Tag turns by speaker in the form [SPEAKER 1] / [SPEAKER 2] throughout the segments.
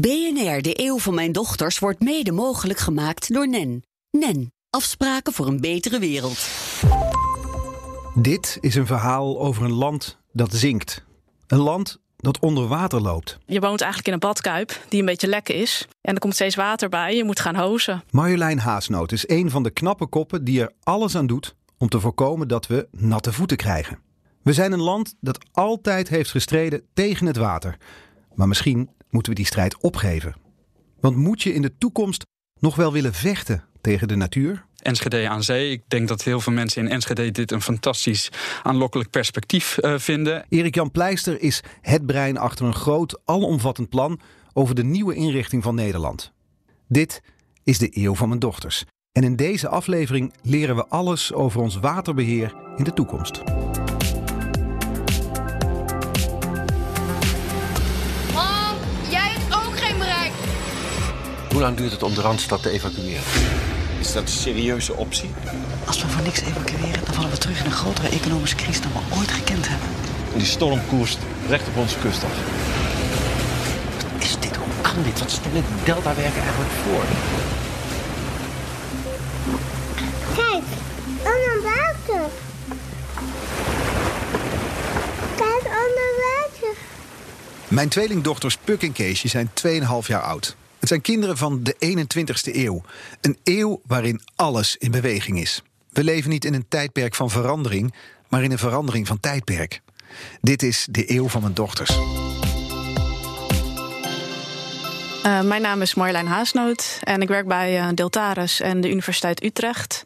[SPEAKER 1] BNR, de eeuw van mijn dochters, wordt mede mogelijk gemaakt door NEN. NEN, afspraken voor een betere wereld.
[SPEAKER 2] Dit is een verhaal over een land dat zinkt. Een land dat onder water loopt.
[SPEAKER 3] Je woont eigenlijk in een badkuip die een beetje lek is. En er komt steeds water bij, je moet gaan hozen.
[SPEAKER 2] Marjolein Haasnoot is een van de knappe koppen die er alles aan doet om te voorkomen dat we natte voeten krijgen. We zijn een land dat altijd heeft gestreden tegen het water. Maar misschien moeten we die strijd opgeven. Want moet je in de toekomst nog wel willen vechten tegen de natuur?
[SPEAKER 4] Enschede aan zee. Ik denk dat heel veel mensen in Enschede dit een fantastisch aanlokkelijk perspectief uh, vinden.
[SPEAKER 2] Erik-Jan Pleister is het brein achter een groot, alomvattend plan over de nieuwe inrichting van Nederland. Dit is de eeuw van mijn dochters. En in deze aflevering leren we alles over ons waterbeheer in de toekomst.
[SPEAKER 5] Hoe lang duurt het om de Randstad te evacueren?
[SPEAKER 6] Is dat een serieuze optie?
[SPEAKER 7] Als we voor niks evacueren, dan vallen we terug in een grotere economische crisis dan we ooit gekend hebben.
[SPEAKER 6] Die storm koerst recht op onze kust af.
[SPEAKER 5] Wat is dit? Hoe kan dit? Wat stellen de deltawerken eigenlijk voor?
[SPEAKER 8] Kijk, onder water. Kijk, onder water.
[SPEAKER 2] Mijn tweelingdochters Puk en Keesje zijn 2,5 jaar oud. Het zijn kinderen van de 21ste eeuw. Een eeuw waarin alles in beweging is. We leven niet in een tijdperk van verandering, maar in een verandering van tijdperk. Dit is de eeuw van mijn dochters.
[SPEAKER 3] Uh, mijn naam is Marjolein Haasnoot en ik werk bij uh, Deltaris en de Universiteit Utrecht.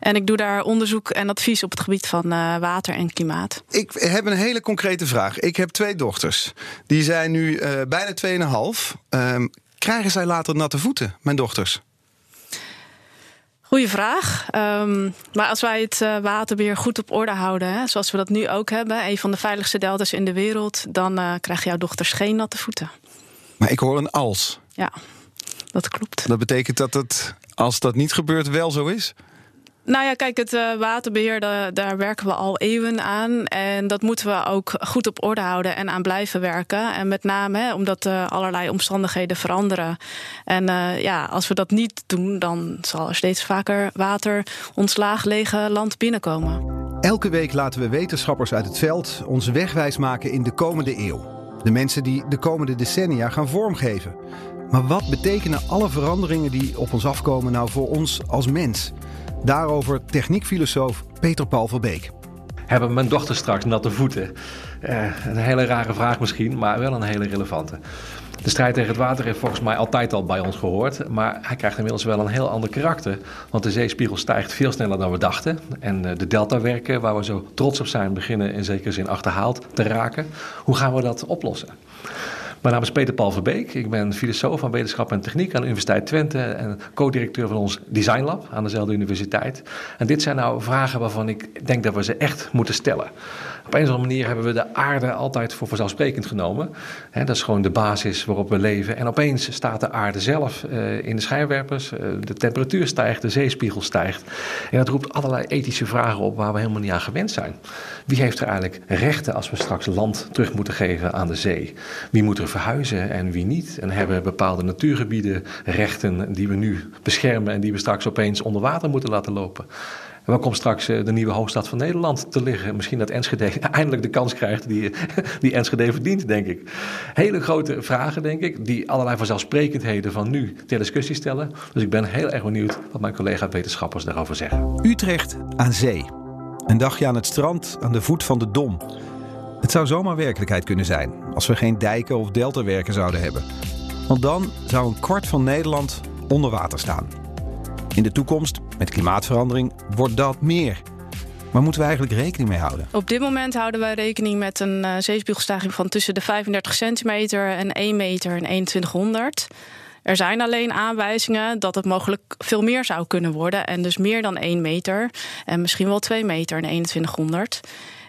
[SPEAKER 3] En ik doe daar onderzoek en advies op het gebied van uh, water en klimaat.
[SPEAKER 2] Ik heb een hele concrete vraag. Ik heb twee dochters. Die zijn nu bijna 2,5. Um, Krijgen zij later natte voeten, mijn dochters?
[SPEAKER 3] Goeie vraag. Um, maar als wij het uh, waterbeheer goed op orde houden, hè, zoals we dat nu ook hebben, een van de veiligste deltas in de wereld, dan uh, krijgen jouw dochters geen natte voeten.
[SPEAKER 2] Maar ik hoor een als.
[SPEAKER 3] Ja, dat klopt.
[SPEAKER 2] Dat betekent dat het, als dat niet gebeurt, wel zo is?
[SPEAKER 3] Nou ja, kijk, het uh, waterbeheer, daar, werken we al eeuwen aan. En dat moeten we ook goed op orde houden en aan blijven werken. En met name hè, omdat uh, allerlei omstandigheden veranderen. En uh, ja, als we dat niet doen, dan zal er steeds vaker water ons laaglege land binnenkomen.
[SPEAKER 2] Elke week laten we wetenschappers uit het veld ons wegwijs maken in de komende eeuw. De mensen die de komende decennia gaan vormgeven. Maar wat betekenen alle veranderingen die op ons afkomen nou voor ons als mens? Daarover techniekfilosoof Peter Paul van Beek.
[SPEAKER 9] Hebben mijn dochter straks natte voeten? Uh, een hele rare vraag misschien, maar wel een hele relevante. De strijd tegen het water heeft volgens mij altijd al bij ons gehoord. Maar hij krijgt inmiddels wel een heel ander karakter. Want de zeespiegel stijgt veel sneller dan we dachten. En de deltawerken, waar we zo trots op zijn, beginnen in zekere zin achterhaald te raken. Hoe gaan we dat oplossen? Mijn naam is Peter Paul Verbeek. Ik ben filosoof van wetenschap en techniek aan de Universiteit Twente en co-directeur van ons Design Lab aan dezelfde universiteit. En dit zijn nou vragen waarvan ik denk dat we ze echt moeten stellen. Op een of andere manier hebben we de aarde altijd voor vanzelfsprekend genomen. dat is gewoon de basis waarop we leven. En opeens staat de aarde zelf uh, in de schijnwerpers. Uh, de temperatuur stijgt, de zeespiegel stijgt. En dat roept allerlei ethische vragen op waar we helemaal niet aan gewend zijn. Wie heeft er eigenlijk rechten als we straks land terug moeten geven aan de zee? Wie moet er verhuizen en wie niet? En hebben bepaalde natuurgebieden rechten die we nu beschermen en die we straks opeens onder water moeten laten lopen? Waar komt straks eh, de nieuwe hoofdstad van Nederland te liggen? Misschien dat Enschede eindelijk de kans krijgt die, die Enschede verdient, denk ik. Hele grote vragen, denk ik, die allerlei vanzelfsprekendheden van nu ter discussie stellen. Dus ik ben heel erg benieuwd wat mijn collega-wetenschappers daarover zeggen.
[SPEAKER 2] Utrecht aan zee. Een dagje aan het strand aan de voet van de Dom. Het zou zomaar werkelijkheid kunnen zijn als we geen dijken of deltawerken zouden hebben. Want dan zou een kwart van Nederland onder water staan. In de toekomst, met klimaatverandering, wordt dat meer. Maar moeten we eigenlijk rekening mee houden?
[SPEAKER 3] Op dit moment houden wij rekening met een uh, zeespiegelstijging van tussen de 35 centimeter en 1 meter en 2100. Er zijn alleen aanwijzingen dat het mogelijk veel meer zou kunnen worden. En dus meer dan 1 meter. En misschien wel 2 meter en 2100.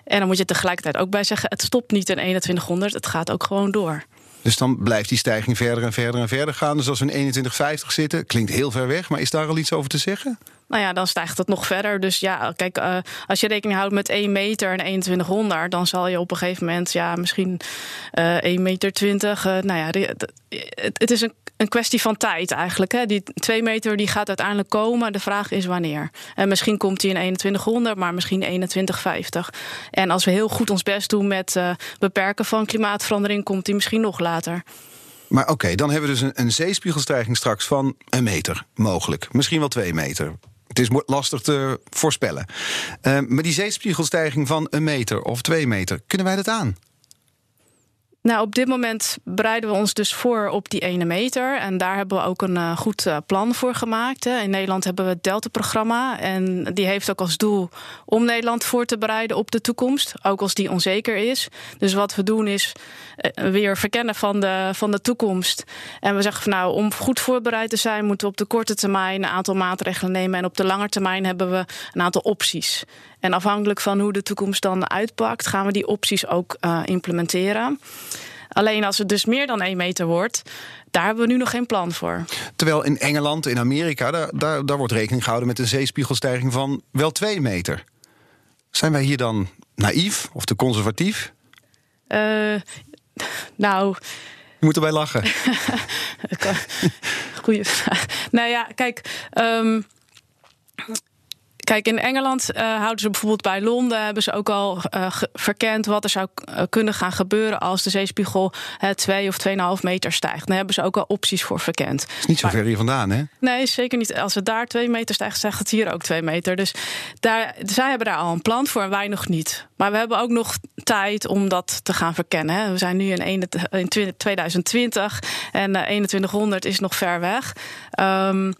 [SPEAKER 3] En dan moet je tegelijkertijd ook bij zeggen: het stopt niet in 2100, het gaat ook gewoon door.
[SPEAKER 2] Dus dan blijft die stijging verder en verder en verder gaan. Dus als we in 2150 zitten, klinkt heel ver weg, maar is daar al iets over te zeggen?
[SPEAKER 3] Nou ja, dan stijgt het nog verder. Dus ja, kijk, uh, als je rekening houdt met 1 meter en 2100, dan zal je op een gegeven moment, ja, misschien uh, 1 meter 20. Uh, nou ja, het, het is een, een kwestie van tijd eigenlijk. Hè. Die 2 meter die gaat uiteindelijk komen. De vraag is wanneer. En misschien komt die in 2100, maar misschien 2150. En als we heel goed ons best doen met beperken van klimaatverandering, komt die misschien nog later.
[SPEAKER 2] Maar oké, dan hebben we dus een, een zeespiegelstijging straks van een meter, mogelijk. Misschien wel twee meter. Het is lastig te voorspellen. Uh, maar die zeespiegelstijging van een meter of twee meter, kunnen wij dat aan?
[SPEAKER 3] Nou, op dit moment bereiden we ons dus voor op die ene meter. En daar hebben we ook een uh, goed uh, plan voor gemaakt. Hè. In Nederland hebben we het Delta-programma. En die heeft ook als doel om Nederland voor te bereiden op de toekomst. Ook als die onzeker is. Dus wat we doen is uh, weer verkennen van de, van de toekomst. En we zeggen van nou, om goed voorbereid te zijn, moeten we op de korte termijn een aantal maatregelen nemen. En op de lange termijn hebben we een aantal opties. En afhankelijk van hoe de toekomst dan uitpakt, gaan we die opties ook uh, implementeren. Alleen als het dus meer dan één meter wordt, daar hebben we nu nog geen plan voor.
[SPEAKER 2] Terwijl in Engeland, in Amerika, daar, daar, daar wordt rekening gehouden met een zeespiegelstijging van wel twee meter. Zijn wij hier dan naïef of te conservatief?
[SPEAKER 3] Uh, nou.
[SPEAKER 2] Je moet erbij lachen.
[SPEAKER 3] Goeie vraag. Nou ja, kijk. Um, Kijk, in Engeland uh, houden ze bijvoorbeeld bij Londen hebben ze ook al uh, verkend wat er zou uh, kunnen gaan gebeuren als de zeespiegel 2 of 2,5 meter stijgt. Daar hebben ze ook al opties voor verkend.
[SPEAKER 2] is niet zo ver hier vandaan, hè?
[SPEAKER 3] Nee, zeker niet. Als het daar 2 meter stijgt, stijgt het hier ook 2 meter. Dus daar, zij hebben daar al een plan voor en wij nog niet. Maar we hebben ook nog tijd om dat te gaan verkennen. Hè. We zijn nu in, in 2020 en 2100 is nog ver weg. Um,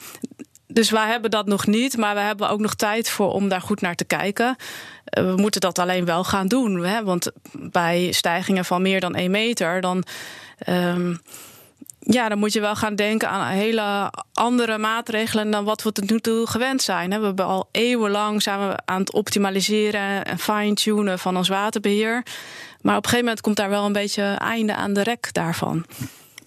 [SPEAKER 3] dus wij hebben dat nog niet, maar we hebben ook nog tijd voor om daar goed naar te kijken. We moeten dat alleen wel gaan doen. Hè? Want bij stijgingen van meer dan 1 meter, dan. Um, ja, dan moet je wel gaan denken aan hele andere maatregelen dan wat we tot nu toe gewend zijn. We hebben al eeuwenlang zijn we aan het optimaliseren en fine-tunen van ons waterbeheer. Maar op een gegeven moment komt daar wel een beetje einde aan de rek daarvan.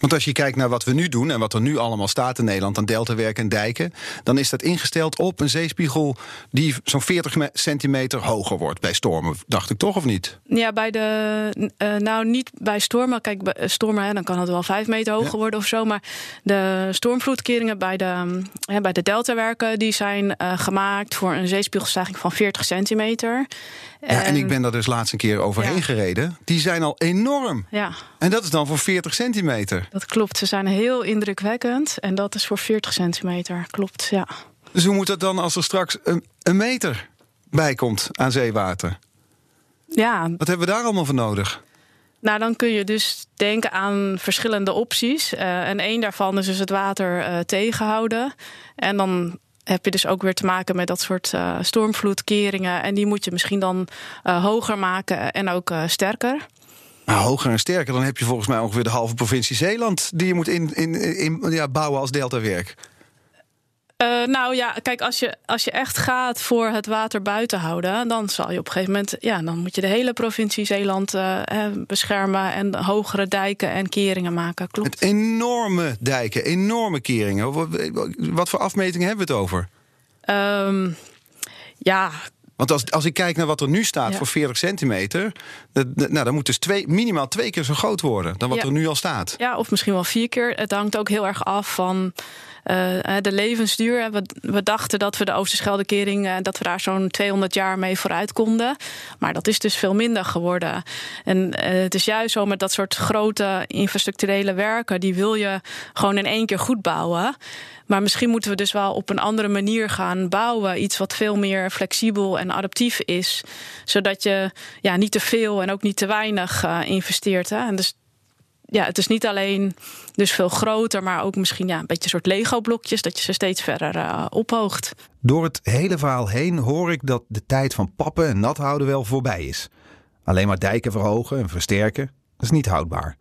[SPEAKER 2] Want als je kijkt naar wat we nu doen en wat er nu allemaal staat in Nederland aan deltawerken en dijken, dan is dat ingesteld op een zeespiegel die zo'n 40 centimeter hoger wordt bij stormen, dacht ik toch of niet?
[SPEAKER 3] Ja, bij de. Uh, nou, niet bij stormen. Kijk, bij stormen, hè, dan kan het wel 5 meter hoger ja. worden of zo. Maar de stormvloedkeringen bij de, hè, bij de deltawerken die zijn uh, gemaakt voor een zeespiegelstijging van 40 centimeter.
[SPEAKER 2] Ja, en ik ben daar dus laatst een keer overheen ja. gereden. Die zijn al enorm.
[SPEAKER 3] Ja.
[SPEAKER 2] En dat is dan voor 40 centimeter.
[SPEAKER 3] Dat klopt. Ze zijn heel indrukwekkend. En dat is voor 40 centimeter. Klopt, ja.
[SPEAKER 2] Dus hoe moet dat dan als er straks een, een meter bij komt aan zeewater?
[SPEAKER 3] Ja.
[SPEAKER 2] Wat hebben we daar allemaal voor nodig?
[SPEAKER 3] Nou, dan kun je dus denken aan verschillende opties. Uh, en één daarvan is dus het water uh, tegenhouden. En dan heb je dus ook weer te maken met dat soort uh, stormvloedkeringen. En die moet je misschien dan uh, hoger maken en ook uh, sterker.
[SPEAKER 2] Maar hoger en sterker, dan heb je volgens mij ongeveer de halve provincie Zeeland die je moet in, in, in, ja, bouwen als deltawerk.
[SPEAKER 3] Uh, nou ja, kijk, als je, als je echt gaat voor het water buiten houden, dan zal je op een gegeven moment, ja, dan moet je de hele provincie Zeeland uh, beschermen en hogere dijken en keringen maken. Klopt.
[SPEAKER 2] Enorme dijken, enorme keringen. Wat, wat voor afmetingen hebben we het over?
[SPEAKER 3] Um, ja,
[SPEAKER 2] want als, als ik kijk naar wat er nu staat ja. voor 40 centimeter, dat, nou, dan moet dus twee, minimaal twee keer zo groot worden dan wat
[SPEAKER 3] ja.
[SPEAKER 2] er nu al staat.
[SPEAKER 3] Ja, of misschien wel vier keer. Het hangt ook heel erg af van de levensduur. We, we, dachten dat we de Oosterscheldekering, uh, dat we daar zo'n 200 jaar mee vooruit konden. Maar dat is dus veel minder geworden. En uh, het is juist zo met dat soort grote infrastructurele werken, die wil je gewoon in één keer goed bouwen. Maar misschien moeten we dus wel op een andere manier gaan bouwen. Iets wat veel meer flexibel en adaptief is. Zodat je ja, niet te veel en ook niet te weinig investeert. Hè? En dus ja, het is niet alleen dus veel groter, maar ook misschien ja, een beetje een soort Lego-blokjes, dat je ze steeds verder uh, ophoogt.
[SPEAKER 2] Door het hele verhaal heen hoor ik dat de tijd van pappen en nat houden wel voorbij is. Alleen maar dijken verhogen en versterken, dat is niet houdbaar.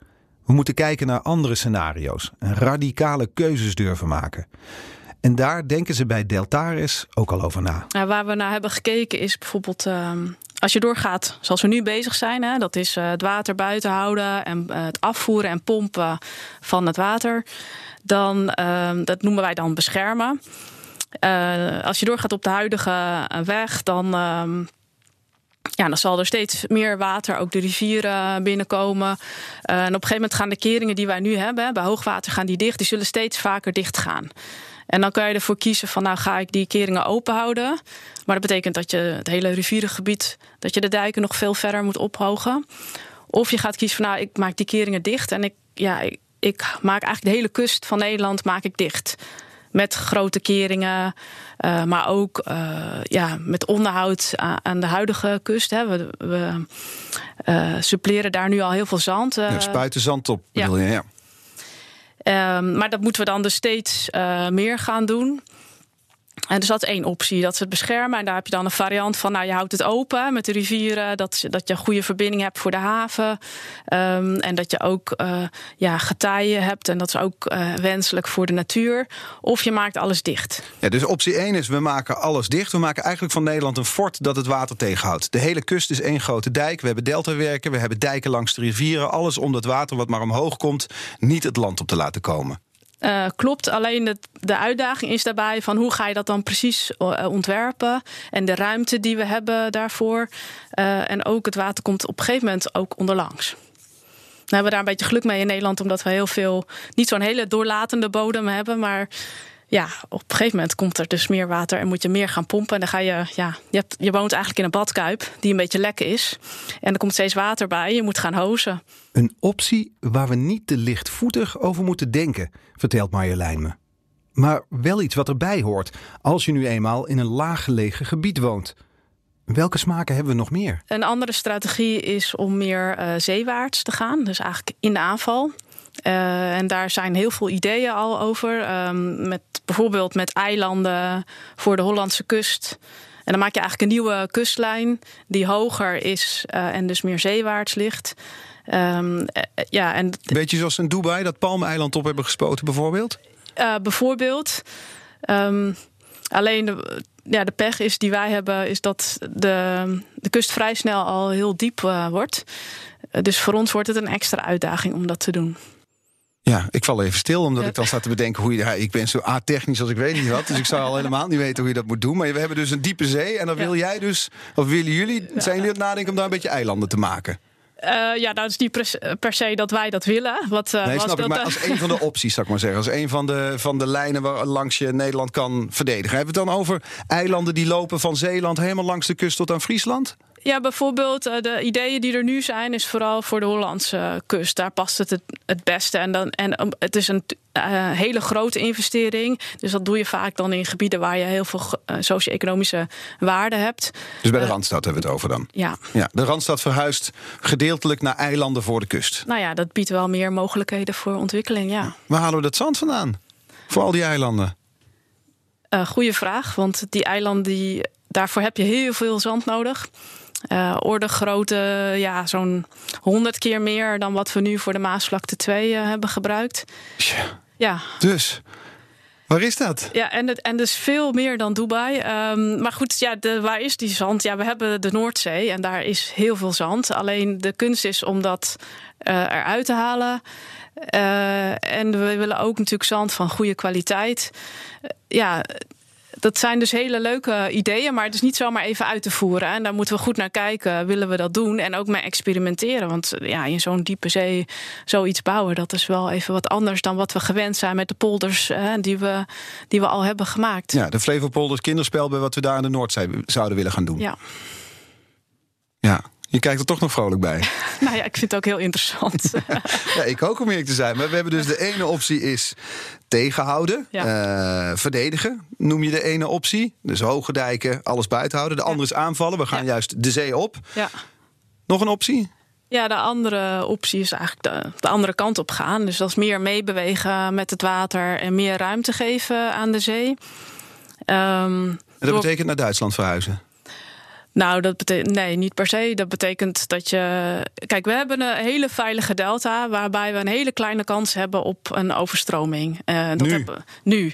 [SPEAKER 2] We moeten kijken naar andere scenario's en radicale keuzes durven maken. En daar denken ze bij Deltaris ook al over na.
[SPEAKER 3] Ja, waar we naar hebben gekeken is bijvoorbeeld uh, als je doorgaat zoals we nu bezig zijn. Hè, dat is uh, het water buiten houden en uh, het afvoeren en pompen van het water. Dan, uh, dat noemen wij dan beschermen. Uh, als je doorgaat op de huidige weg, dan, uh, ja, dan zal er steeds meer water ook de rivieren binnenkomen. En op een gegeven moment gaan de keringen die wij nu hebben, bij hoogwater gaan die dicht, die zullen steeds vaker dicht gaan. En dan kan je ervoor kiezen van nou ga ik die keringen open houden. Maar dat betekent dat je het hele rivierengebied, dat je de dijken nog veel verder moet ophogen. Of je gaat kiezen van nou ik maak die keringen dicht en ik, ja, ik, ik maak eigenlijk de hele kust van Nederland maak ik dicht. Met grote keringen, uh, maar ook uh, ja, met onderhoud aan de huidige kust. Hè. We, we uh, suppleren daar nu al heel veel zand.
[SPEAKER 2] Ja, spuiten zand op, bedoel
[SPEAKER 3] ja.
[SPEAKER 2] je? Ja.
[SPEAKER 3] Um, maar dat moeten we dan dus steeds uh, meer gaan doen. En dus dat is één optie, dat is het beschermen. En daar heb je dan een variant van, nou je houdt het open met de rivieren, dat, dat je een goede verbinding hebt voor de haven. Um, en dat je ook uh, ja, getijen hebt en dat is ook uh, wenselijk voor de natuur. Of je maakt alles dicht.
[SPEAKER 2] Ja, dus optie 1 is, we maken alles dicht. We maken eigenlijk van Nederland een fort dat het water tegenhoudt. De hele kust is één grote dijk. We hebben deltawerken, we hebben dijken langs de rivieren. Alles om dat water wat maar omhoog komt, niet het land op te laten komen.
[SPEAKER 3] Uh, klopt, alleen de, de, uitdaging is daarbij van hoe ga je dat dan precies uh, ontwerpen en de ruimte die we hebben daarvoor. Uh, en ook het water komt op een gegeven moment ook onderlangs. We hebben daar een beetje geluk mee in Nederland, omdat we heel veel, niet zo'n hele doorlatende bodem hebben, maar ja, op een gegeven moment komt er dus meer water en moet je meer gaan pompen. En dan ga je, ja, je, hebt, je woont eigenlijk in een badkuip die een beetje lek is. En er komt steeds water bij, je moet gaan hozen.
[SPEAKER 2] Een optie waar we niet te lichtvoetig over moeten denken, vertelt Marjolein me. Maar wel iets wat erbij hoort als je nu eenmaal in een laaggelegen gebied woont. Welke smaken hebben we nog meer?
[SPEAKER 3] Een andere strategie is om meer uh, zeewaarts te gaan, dus eigenlijk in de aanval. Uh, en daar zijn heel veel ideeën al over. Um, met, bijvoorbeeld met eilanden voor de Hollandse kust. En dan maak je eigenlijk een nieuwe kustlijn die hoger is uh, en dus meer zeewaarts ligt. Um, ja, en
[SPEAKER 2] Beetje zoals in Dubai, dat Palmeiland op hebben gespoten bijvoorbeeld?
[SPEAKER 3] Uh, bijvoorbeeld. Um, alleen de, ja, de pech is die wij hebben, is dat de, de kust vrij snel al heel diep uh, wordt. Dus voor ons wordt het een extra uitdaging om dat te doen.
[SPEAKER 2] Ja, ik val even stil, omdat ik dan sta te bedenken hoe je. Ja, ik ben zo a-technisch als ik weet niet wat. Dus ik zou al helemaal niet weten hoe je dat moet doen. Maar we hebben dus een diepe zee. En dan wil jij dus, of willen jullie, zijn jullie aan het nadenken om daar een beetje eilanden te maken?
[SPEAKER 3] Uh, ja, dat is niet per, per, se dat wij dat willen. Wat, uh,
[SPEAKER 2] nee, snap ik, maar als een van de opties, zou ik maar zeggen. Als een van de, van de lijnen waar langs je Nederland kan verdedigen. Hebben we het dan over eilanden die lopen van Zeeland helemaal langs de kust tot aan Friesland?
[SPEAKER 3] Ja, bijvoorbeeld de ideeën die er nu zijn, is vooral voor de Hollandse kust. Daar past het het, het beste. En, dan, en het is een uh, hele grote investering. Dus dat doe je vaak dan in gebieden waar je heel veel uh, socio-economische waarde hebt.
[SPEAKER 2] Dus bij de Randstad hebben we het over dan?
[SPEAKER 3] Ja.
[SPEAKER 2] ja. De Randstad verhuist gedeeltelijk naar eilanden voor de kust.
[SPEAKER 3] Nou ja, dat biedt wel meer mogelijkheden voor ontwikkeling, ja.
[SPEAKER 2] Waar halen we dat zand vandaan? Voor al die eilanden?
[SPEAKER 3] Goeie vraag, want die eilanden, die, daarvoor heb je heel veel zand nodig. Uh, orde grootte, ja, zo'n 100 keer meer dan wat we nu voor de Maasvlakte 2 uh, hebben gebruikt.
[SPEAKER 2] Ja.
[SPEAKER 3] Ja.
[SPEAKER 2] Dus. Waar is dat?
[SPEAKER 3] Ja, en, het, en dus veel meer dan Dubai. Um, maar goed, ja, de, waar is die zand? Ja, we hebben de Noordzee en daar is heel veel zand. Alleen de kunst is om dat uh, eruit te halen. Uh, en we willen ook natuurlijk zand van goede kwaliteit. Uh, ja, dat zijn dus hele leuke ideeën, maar het is niet zomaar even uit te voeren. En daar moeten we goed naar kijken. Willen we dat doen? En ook mee experimenteren. Want ja, in zo'n diepe zee zoiets bouwen, dat is wel even wat anders dan wat we gewend zijn met de polders hè, die, we, die we al hebben gemaakt.
[SPEAKER 2] Ja, de Flevopolders kinderspel bij wat we daar in de Noordzee zouden willen gaan doen.
[SPEAKER 3] Ja.
[SPEAKER 2] Ja, je kijkt er toch nog vrolijk bij.
[SPEAKER 3] nou ja, ik vind het ook heel interessant.
[SPEAKER 2] ja, ik ook om eerlijk te zijn. Maar we hebben dus de ene optie is tegenhouden, ja. uh, verdedigen. Noem je de ene optie. Dus hoge dijken, alles buiten houden. De andere ja. is aanvallen. We gaan ja. juist de zee op.
[SPEAKER 3] Ja.
[SPEAKER 2] Nog een optie?
[SPEAKER 3] Ja, de andere optie is eigenlijk de, de, andere kant op gaan. Dus dat is meer meebewegen met het water en meer ruimte geven aan de zee. Um,
[SPEAKER 2] en dat door... betekent naar Duitsland verhuizen?
[SPEAKER 3] Nou, dat betekent nee, niet per se. Dat betekent dat je. Kijk, we hebben een hele veilige delta, waarbij we een hele kleine kans hebben op een overstroming.
[SPEAKER 2] Uh,
[SPEAKER 3] dat
[SPEAKER 2] nu?
[SPEAKER 3] Hebben, nu.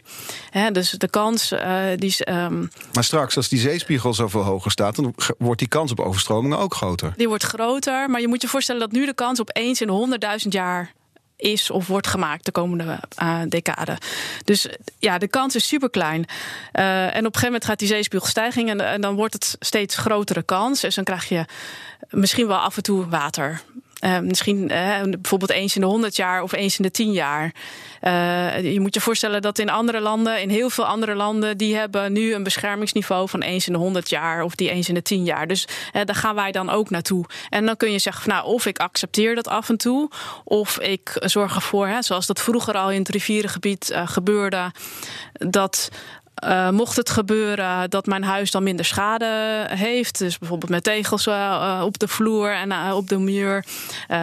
[SPEAKER 3] Hè, dus de kans uh, die is. Um,
[SPEAKER 2] maar straks, als die zeespiegel zoveel hoger staat, dan wordt die kans op overstromingen ook groter.
[SPEAKER 3] Die wordt groter, maar je moet je voorstellen dat nu de kans op eens in 100.000 jaar is of wordt gemaakt de komende uh, decade. Dus ja, de kans is super klein. Uh, en op een gegeven moment gaat die zeespiegel stijgen en, en dan wordt het steeds grotere kans. Dus dan krijg je misschien wel af en toe water. Uh, misschien uh, bijvoorbeeld eens in de 100 jaar of eens in de 10 jaar. Uh, je moet je voorstellen dat in andere landen, in heel veel andere landen, die hebben nu een beschermingsniveau van eens in de 100 jaar of die eens in de 10 jaar. Dus daar gaan wij dan ook naartoe. En dan kun je zeggen, nou, of ik accepteer dat af en toe, of ik zorg ervoor, hè, zoals dat vroeger al in het rivierengebied gebeurde, dat uh, mocht het gebeuren dat mijn huis dan minder schade heeft, dus bijvoorbeeld met tegels uh, op de vloer en uh, op de muur,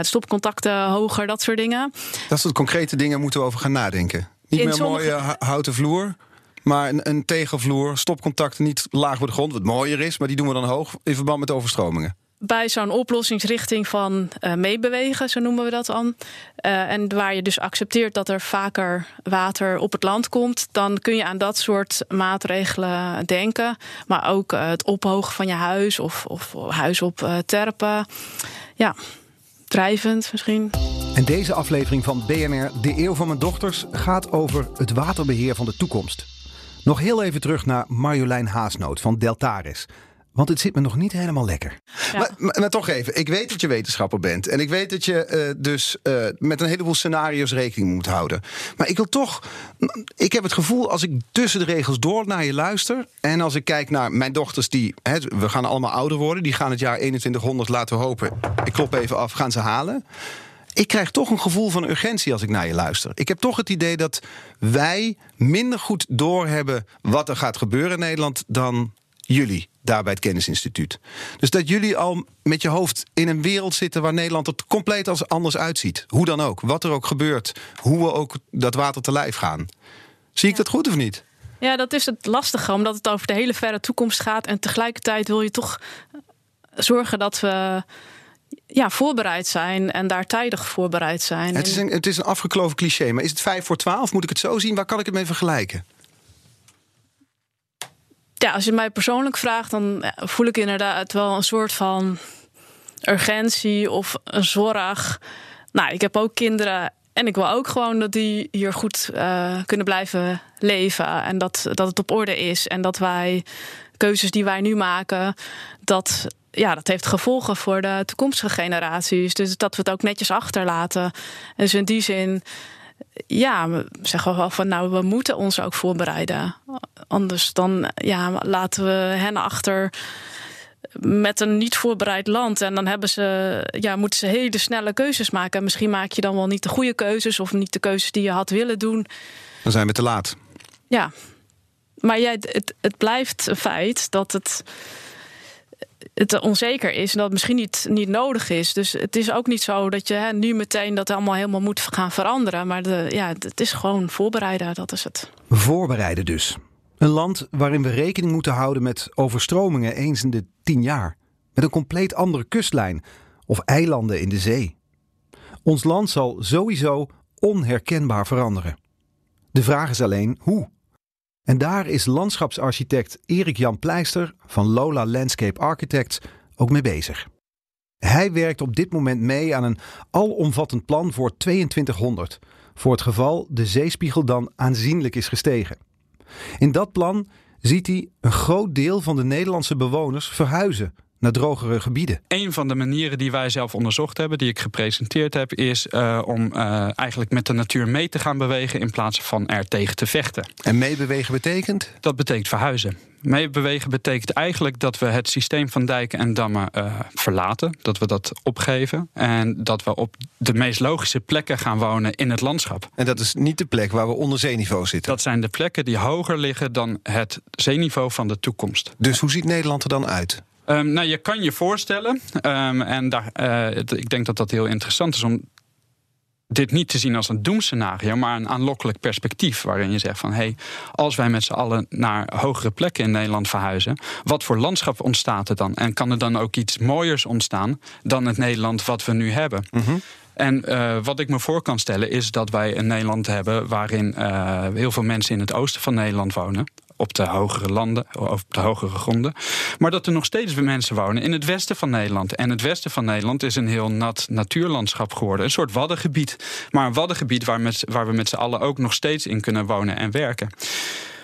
[SPEAKER 3] stopcontacten hoger, dat soort dingen.
[SPEAKER 2] Dat soort concrete dingen moeten we over gaan nadenken. Niet In meer sommige... mooie houten vloer. Maar een, een tegenvloer, stopcontacten niet laag voor de grond, wat mooier is, maar die doen we dan hoog in verband met overstromingen
[SPEAKER 3] bij zo'n oplossingsrichting van uh, meebewegen, zo noemen we dat dan. Uh, en waar je dus accepteert dat er vaker water op het land komt, dan kun je aan dat soort maatregelen denken. Maar ook uh, het ophogen van je huis of, of huis op terpen. Ja, drijvend misschien.
[SPEAKER 2] En deze aflevering van BNR De Eeuw van Mijn Dochters gaat over het waterbeheer van de toekomst. Nog heel even terug naar Marjolein Haasnoot van Deltaris. Want het zit me nog niet helemaal lekker. Maar, maar, toch even, ik weet dat je wetenschapper bent. En ik weet dat je uh, dus uh, met een heleboel scenario's rekening moet houden. Maar ik wil toch. Ik heb het gevoel als ik tussen de regels door naar je luister. En als ik kijk naar mijn dochters, die. Hè, we gaan allemaal ouder worden. Die gaan het jaar 2100, laten we hopen. Ik klop even af, gaan ze halen. Ik krijg toch een gevoel van urgentie als ik naar je luister. Ik heb toch het idee dat wij minder goed doorhebben wat er gaat gebeuren in Nederland dan jullie daar bij het Kennisinstituut. Dus dat jullie al met je hoofd in een wereld zitten waar Nederland er compleet als anders uitziet. Hoe dan ook, wat er ook gebeurt, hoe we ook dat water te lijf gaan. Zie ik dat goed of niet?
[SPEAKER 3] Ja, dat is het lastige, omdat het over de hele verre toekomst gaat. En tegelijkertijd wil je toch zorgen dat we ja, voorbereid zijn en daar tijdig voorbereid zijn.
[SPEAKER 2] Het is, een, het is een afgekloven cliché, maar is het vijf voor twaalf? Moet ik het zo zien? Waar kan ik het mee vergelijken?
[SPEAKER 3] Ja, als je mij persoonlijk vraagt, dan voel ik inderdaad wel een soort van urgentie of een zorg. Nou, ik heb ook kinderen en ik wil ook gewoon dat die hier goed uh, kunnen blijven leven. En dat, dat het op orde is. En dat wij keuzes die wij nu maken, dat, ja, dat heeft gevolgen voor de toekomstige generaties. Dus dat we het ook netjes achterlaten. Dus in die zin ja, we zeggen wel van nou, we moeten ons ook voorbereiden. Anders dan ja, laten we hen achter met een niet voorbereid land. En dan hebben ze, ja, moeten ze hele snelle keuzes maken. En misschien maak je dan wel niet de goede keuzes of niet de keuzes die je had willen doen.
[SPEAKER 2] Dan zijn we te laat.
[SPEAKER 3] Ja, maar jij, het, het blijft een feit dat het het onzeker is en dat het misschien niet, niet nodig is. Dus het is ook niet zo dat je hè, nu meteen dat allemaal helemaal moet gaan veranderen. Maar ja, het is gewoon voorbereiden, dat is het.
[SPEAKER 2] Voorbereiden dus. Een land waarin we rekening moeten houden met overstromingen eens in de tien jaar. Met een compleet andere kustlijn of eilanden in de zee. Ons land zal sowieso onherkenbaar veranderen. De vraag is alleen hoe. En daar is landschapsarchitect Erik Jan Pleister van Lola Landscape Architects ook mee bezig. Hij werkt op dit moment mee aan een alomvattend plan voor 2200, voor het geval de zeespiegel dan aanzienlijk is gestegen. In dat plan ziet hij een groot deel van de Nederlandse bewoners verhuizen naar drogere gebieden.
[SPEAKER 4] Een van de manieren die wij zelf onderzocht hebben, die ik gepresenteerd heb, is uh, om uh, eigenlijk met de natuur mee te gaan bewegen in plaats van er tegen te vechten.
[SPEAKER 2] En meebewegen betekent?
[SPEAKER 4] Dat betekent verhuizen. Meebewegen betekent eigenlijk dat we het systeem van dijken en dammen uh, verlaten. Dat we dat opgeven. En dat we op de meest logische plekken gaan wonen in het landschap.
[SPEAKER 2] En dat is niet de plek waar we onder zeeniveau zitten?
[SPEAKER 4] Dat zijn de plekken die hoger liggen dan het zeeniveau van de toekomst.
[SPEAKER 2] Dus hoe ziet Nederland er dan uit?
[SPEAKER 4] Um, nou, je kan je voorstellen, um, en daar, uh, ik denk dat dat heel interessant is om dit niet te zien als een doemscenario, maar een aanlokkelijk perspectief. Waarin je zegt van hé, hey, als wij met z'n allen naar hogere plekken in Nederland verhuizen, wat voor landschap ontstaat er dan? En kan er dan ook iets mooiers ontstaan dan het Nederland wat we nu hebben? Mm -hmm. En uh, wat ik me voor kan stellen is dat wij een Nederland hebben waarin uh, heel veel mensen in het oosten van Nederland wonen. Op de hogere landen, of op de hogere gronden. Maar dat er nog steeds mensen wonen in het westen van Nederland. En het westen van Nederland is een heel nat natuurlandschap geworden. Een soort waddengebied. Maar een waddengebied waar, met, waar we met z'n allen ook nog steeds in kunnen wonen en werken.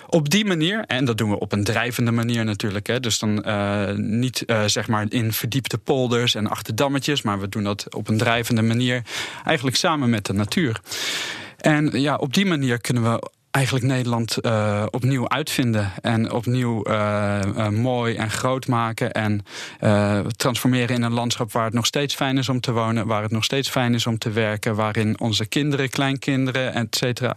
[SPEAKER 4] Op die manier, en dat doen we op een drijvende manier natuurlijk. Hè, dus dan uh, niet uh, zeg maar in verdiepte polders en achterdammetjes, maar we doen dat op een drijvende manier, eigenlijk samen met de natuur. En ja, op die manier kunnen we eigenlijk Nederland uh, opnieuw uitvinden en opnieuw uh, uh, mooi en groot maken en transformeren in een landschap waar het nog steeds fijn is om te wonen, waar het nog steeds fijn is om te werken, waarin onze kinderen, kleinkinderen, et cetera,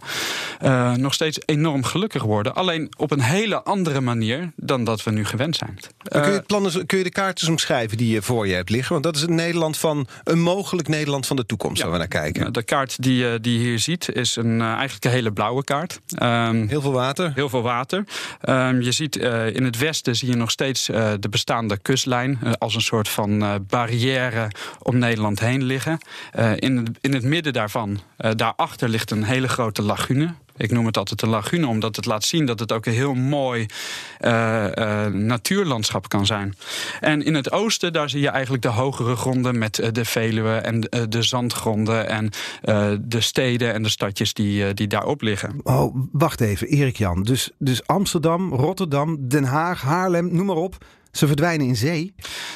[SPEAKER 4] nog steeds enorm gelukkig worden. Alleen op een hele andere manier dan dat we nu gewend zijn.
[SPEAKER 2] kun, je het plannen, kun je de kaarten omschrijven die je voor je hebt liggen? Want dat is het Nederland van een mogelijk Nederland van de toekomst, ja, waar we naar kijken.
[SPEAKER 4] De kaart die, die je hier ziet is een, eigenlijk een hele blauwe kaart.
[SPEAKER 2] Um, heel veel water.
[SPEAKER 4] Heel veel water. Um, je ziet uh, in het westen zie je nog steeds uh, de bestaande kustlijn uh, als een soort van barrière om Nederland heen liggen. in, in het midden daarvan, daarachter ligt een hele grote lagune. Ik noem het altijd een lagune, omdat het laat zien dat het ook een heel mooi uh, uh, natuurlandschap kan zijn. En in het oosten, daar zie je eigenlijk de hogere gronden met uh, de Veluwe en de zandgronden en de steden en de stadjes die, die daarop liggen.
[SPEAKER 2] Oh, wacht even, Erik Jan. Dus, dus Amsterdam, Rotterdam, Den Haag, Haarlem, noem maar op. Ze verdwijnen in zee?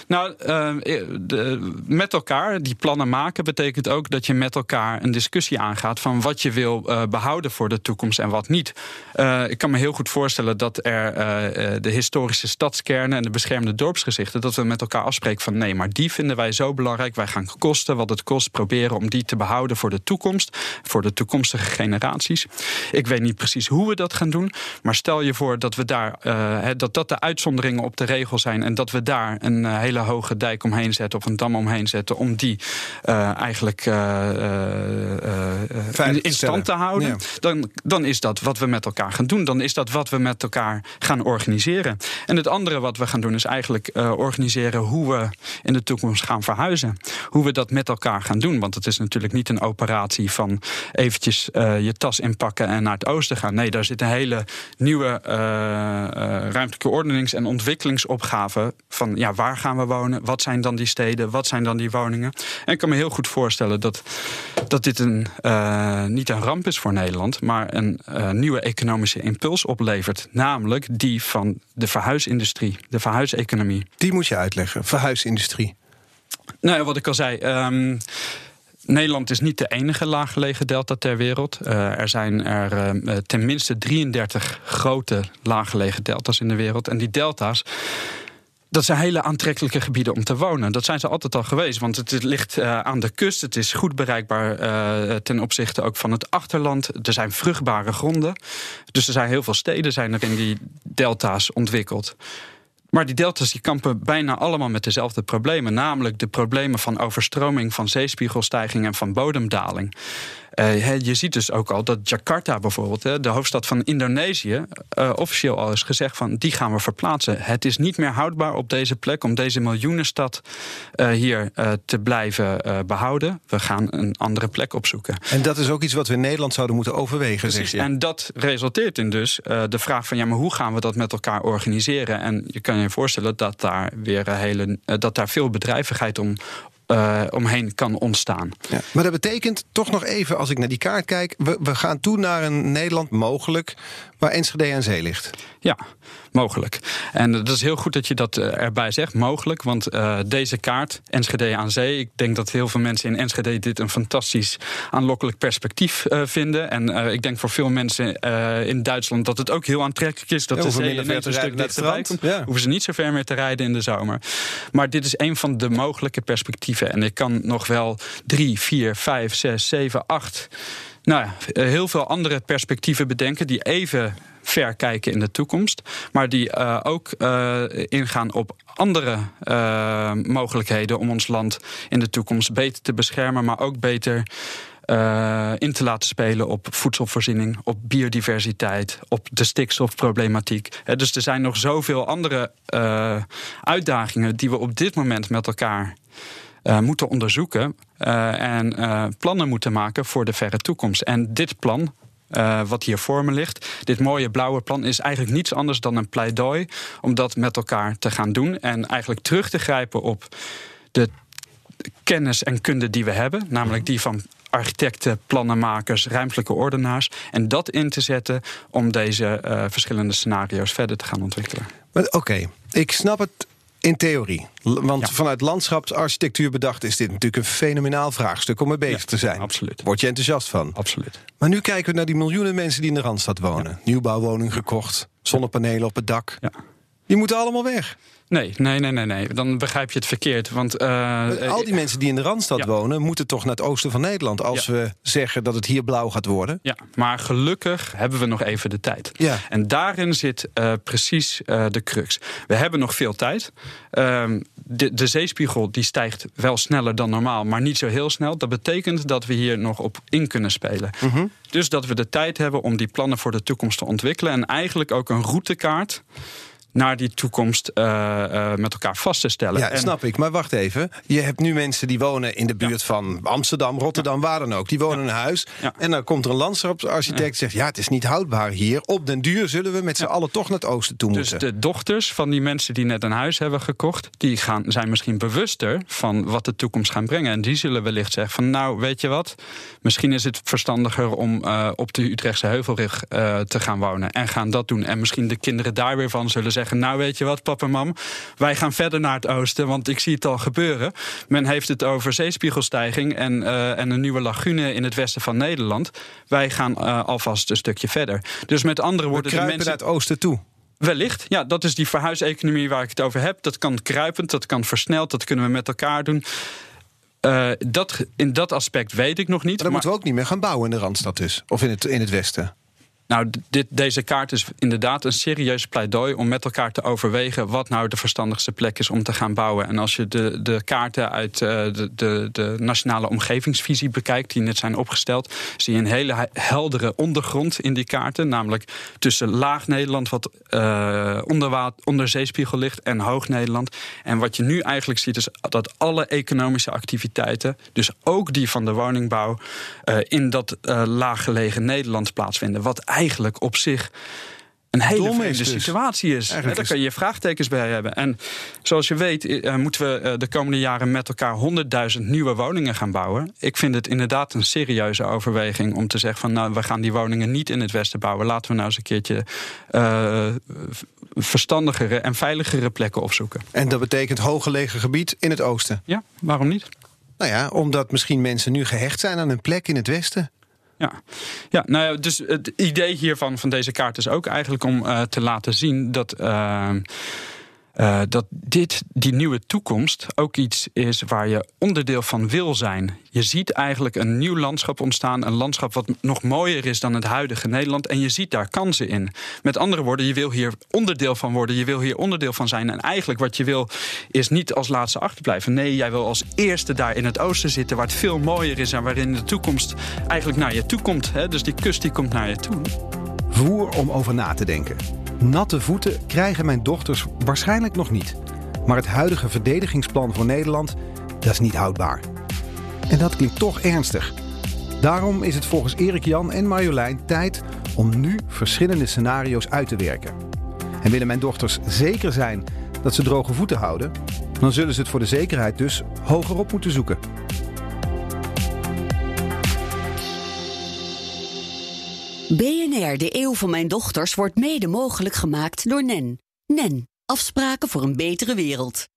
[SPEAKER 4] Nou, uh, de, met elkaar die plannen maken betekent ook dat je met elkaar een discussie aangaat van wat je wil uh, behouden voor de toekomst en wat niet. Ik kan me heel goed voorstellen dat er de historische stadskernen en de beschermde dorpsgezichten, dat we met elkaar afspreken van nee, maar die vinden wij zo belangrijk. Wij gaan kosten wat het kost proberen om die te behouden voor de toekomst, voor de toekomstige generaties. Ik weet niet precies hoe we dat gaan doen, maar stel je voor dat we daar dat dat de uitzonderingen op de regels zijn en dat we daar een uh, hele hoge dijk omheen zetten of een dam omheen zetten om die uh, eigenlijk uh, in, in, stand te houden, ja. dan, dan is dat wat we met elkaar gaan doen. Dan is dat wat we met elkaar gaan organiseren. En het andere wat we gaan doen is eigenlijk organiseren hoe we in de toekomst gaan verhuizen. Hoe we dat met elkaar gaan doen. Want het is natuurlijk niet een operatie van eventjes je tas inpakken en naar het oosten gaan. Nee, daar zit een hele nieuwe ruimtelijke ordenings- en ontwikkelingsopgave van ja, waar gaan we wonen? Wat zijn dan die steden? Wat zijn dan die woningen? En ik kan me heel goed voorstellen dat, dat dit een, uh, niet een ramp is voor Nederland, maar een uh, nieuwe economische impuls oplevert. Namelijk die van de verhuisindustrie, de verhuiseconomie.
[SPEAKER 2] Die moet je uitleggen, verhuisindustrie.
[SPEAKER 4] Nou ja, wat ik al zei. Um, Nederland is niet de enige laaggelegen delta ter wereld. Uh, er zijn er uh, tenminste 33 grote laaggelegen delta's in de wereld. En die delta's dat zijn hele aantrekkelijke gebieden om te wonen. Dat zijn ze altijd al geweest, want het ligt uh, aan de kust. Het is goed bereikbaar uh, ten opzichte ook van het achterland. Er zijn vruchtbare gronden. Dus er zijn heel veel steden zijn er in die delta's ontwikkeld. Maar die delta's die kampen bijna allemaal met dezelfde problemen. Namelijk de problemen van overstroming, van zeespiegelstijging en van bodemdaling. Uh, je ziet dus ook al dat Jakarta bijvoorbeeld, de hoofdstad van Indonesië, uh, officieel al is gezegd van die gaan we verplaatsen. Het is niet meer houdbaar op deze plek om deze miljoenenstad uh, hier te blijven behouden. We gaan een andere plek opzoeken.
[SPEAKER 2] En dat is ook iets wat we in Nederland zouden moeten overwegen.
[SPEAKER 4] Precies. En dat resulteert in dus de vraag van ja, maar hoe gaan we dat met elkaar organiseren? En je kan je voorstellen dat daar weer hele, dat daar veel bedrijvigheid om, uh, omheen kan ontstaan.
[SPEAKER 2] Ja, maar dat betekent toch nog even, als ik naar die kaart kijk, we, we gaan toe naar een Nederland mogelijk waar Enschede aan zee ligt.
[SPEAKER 4] Ja, mogelijk. En dat is heel goed dat je dat eh, erbij zegt, mogelijk. Want uh, deze kaart, Enschede aan zee, ik denk dat heel veel mensen in Enschede dit een fantastisch aanlokkelijk perspectief uh, vinden. En ik denk voor veel mensen in Duitsland dat het ook heel aantrekkelijk is dat ja, de zee een stuk dichterbij komt. Ja. Hoeven ze niet zo ver meer te rijden in de zomer. Maar dit is een van de mogelijke perspectieven. En ik kan nog wel drie, vier, vijf, zes, zeven, acht nou ja, heel veel andere perspectieven bedenken die even ver kijken in de toekomst, maar die uh, ook uh, ingaan op andere mogelijkheden om ons land in de toekomst beter te beschermen, maar ook beter in te laten spelen op voedselvoorziening, op biodiversiteit, op de stikstofproblematiek. Dus er zijn nog zoveel andere uitdagingen die we op dit moment met elkaar uh, moeten onderzoeken uh, en uh, plannen moeten maken voor de verre toekomst. En dit plan eh, wat hier voor me ligt. Dit mooie blauwe plan is eigenlijk niets anders dan een pleidooi om dat met elkaar te gaan doen. En eigenlijk terug te grijpen op de kennis en kunde die we hebben, namelijk die van architecten, plannenmakers, ruimtelijke ordenaars. En dat in te zetten om deze verschillende scenario's verder te gaan ontwikkelen.
[SPEAKER 2] Oké, ik snap het in theorie. Want ja. vanuit landschapsarchitectuur bedacht is dit natuurlijk een fenomenaal vraagstuk om mee bezig
[SPEAKER 4] ja,
[SPEAKER 2] te zijn.
[SPEAKER 4] Absoluut.
[SPEAKER 2] Word je enthousiast van?
[SPEAKER 4] Absoluut.
[SPEAKER 2] Maar nu kijken we naar die miljoenen mensen die in de Randstad wonen. Ja. Nieuwbouwwoning gekocht, zonnepanelen op het dak. Die moeten allemaal weg.
[SPEAKER 4] Nee, nee, nee, nee, nee. Dan begrijp je het verkeerd. Want, uh,
[SPEAKER 2] Al die mensen die in de Randstad ja. wonen, moeten toch naar het oosten van Nederland. Als ja. we zeggen dat het hier blauw gaat worden.
[SPEAKER 4] Ja, maar gelukkig hebben we nog even de tijd.
[SPEAKER 2] Ja.
[SPEAKER 4] En daarin zit uh, precies uh, de crux. We hebben nog veel tijd. Ehm, de, de, zeespiegel die stijgt wel sneller dan normaal, maar niet zo heel snel. Dat betekent dat we hier nog op in kunnen spelen.
[SPEAKER 2] Mm -hmm.
[SPEAKER 4] Dus dat we de tijd hebben om die plannen voor de toekomst te ontwikkelen. En eigenlijk ook een routekaart naar die toekomst uh, uh, met elkaar vast te stellen.
[SPEAKER 2] Ja,
[SPEAKER 4] en,
[SPEAKER 2] snap ik. Maar wacht even. Je hebt nu mensen die wonen in de buurt ja. van Amsterdam, Rotterdam, ja. waar dan ook. Die wonen in een huis. En dan komt er een landschapsarchitect en zegt... ja, het is niet houdbaar hier. Op den duur zullen we met z'n allen toch naar het oosten toe
[SPEAKER 4] dus
[SPEAKER 2] moeten.
[SPEAKER 4] Dus de dochters van die mensen die net een huis hebben gekocht... die gaan, zijn misschien bewuster van wat de toekomst gaat brengen. En die zullen wellicht zeggen van... nou, weet je wat? Misschien is het verstandiger om uh, op de Utrechtse Heuvelrug te gaan wonen. En gaan dat doen. En misschien de kinderen daar weer van zullen zeggen zeggen: Nou, weet je wat, papa en mam, wij gaan verder naar het oosten, want ik zie het al gebeuren. Men heeft het over zeespiegelstijging en, uh, en een nieuwe lagune in het westen van Nederland. Wij gaan uh, alvast een stukje verder. Dus met andere woorden, de mensen
[SPEAKER 2] naar het oosten toe.
[SPEAKER 4] Wellicht, ja, dat is die verhuiseconomie waar ik het over heb. Dat kan kruipend, dat kan versneld, dat kunnen we met elkaar doen. Uh, dat, in dat aspect weet ik nog niet.
[SPEAKER 2] Maar dan maar... moeten we ook niet meer gaan bouwen in de Randstad dus. Of in het, in het westen.
[SPEAKER 4] Nou, dit, deze kaart is inderdaad een serieus pleidooi om met elkaar te overwegen wat nou de verstandigste plek is om te gaan bouwen. En als je de, de kaarten uit uh, de, de, de nationale omgevingsvisie bekijkt, die net zijn opgesteld, zie je een hele heldere ondergrond in die kaarten. Namelijk tussen laag Nederland, wat uh, onder, zeespiegel ligt, en hoog Nederland. En wat je nu eigenlijk ziet, is dat alle economische activiteiten, dus ook die van de woningbouw, uh, in dat laaggelegen Nederland plaatsvinden. Wat eigenlijk op zich een hele vreemde
[SPEAKER 2] dus.
[SPEAKER 4] situatie is.
[SPEAKER 2] Eigenlijk
[SPEAKER 4] Daar kan je vraagtekens bij hebben. En zoals je weet eh, moeten we eh, de komende jaren met elkaar 100.000 nieuwe woningen gaan bouwen. Ik vind het inderdaad een serieuze overweging om te zeggen van nou, we gaan die woningen niet in het westen bouwen. Laten we nou eens een keertje eh, verstandigere en veiligere plekken opzoeken.
[SPEAKER 2] En dat betekent hooggelegen gebied in het oosten.
[SPEAKER 4] Ja, waarom niet?
[SPEAKER 2] Nou ja, omdat misschien mensen nu gehecht zijn aan een plek in het westen.
[SPEAKER 4] Ja, ja nou ja, dus het idee hiervan van deze kaart is ook eigenlijk om uh, te laten zien dat. Uh, uh, dat dit, die nieuwe toekomst, ook iets is waar je onderdeel van wil zijn. Je ziet eigenlijk een nieuw landschap ontstaan. Een landschap wat nog mooier is dan het huidige Nederland. En je ziet daar kansen in. Met andere woorden, je wil hier onderdeel van worden. Je wil hier onderdeel van zijn. En eigenlijk wat je wil, is niet als laatste achterblijven. Nee, jij wil als eerste daar in het oosten zitten. Waar het veel mooier is en waarin de toekomst eigenlijk naar je toe komt. Hè? Dus die kust die komt naar je toe.
[SPEAKER 2] Voer om over na te denken. Natte voeten krijgen mijn dochters waarschijnlijk nog niet. Maar het huidige verdedigingsplan voor Nederland, dat is niet houdbaar. En dat klinkt toch ernstig. Daarom is het volgens Erik Jan en Marjolein tijd om nu verschillende scenario's uit te werken. En willen mijn dochters zeker zijn dat ze droge voeten houden, dan zullen ze het voor de zekerheid dus hogerop moeten zoeken.
[SPEAKER 1] BNR, de eeuw van mijn dochters, wordt mede mogelijk gemaakt door NEN. NEN, afspraken voor een betere wereld.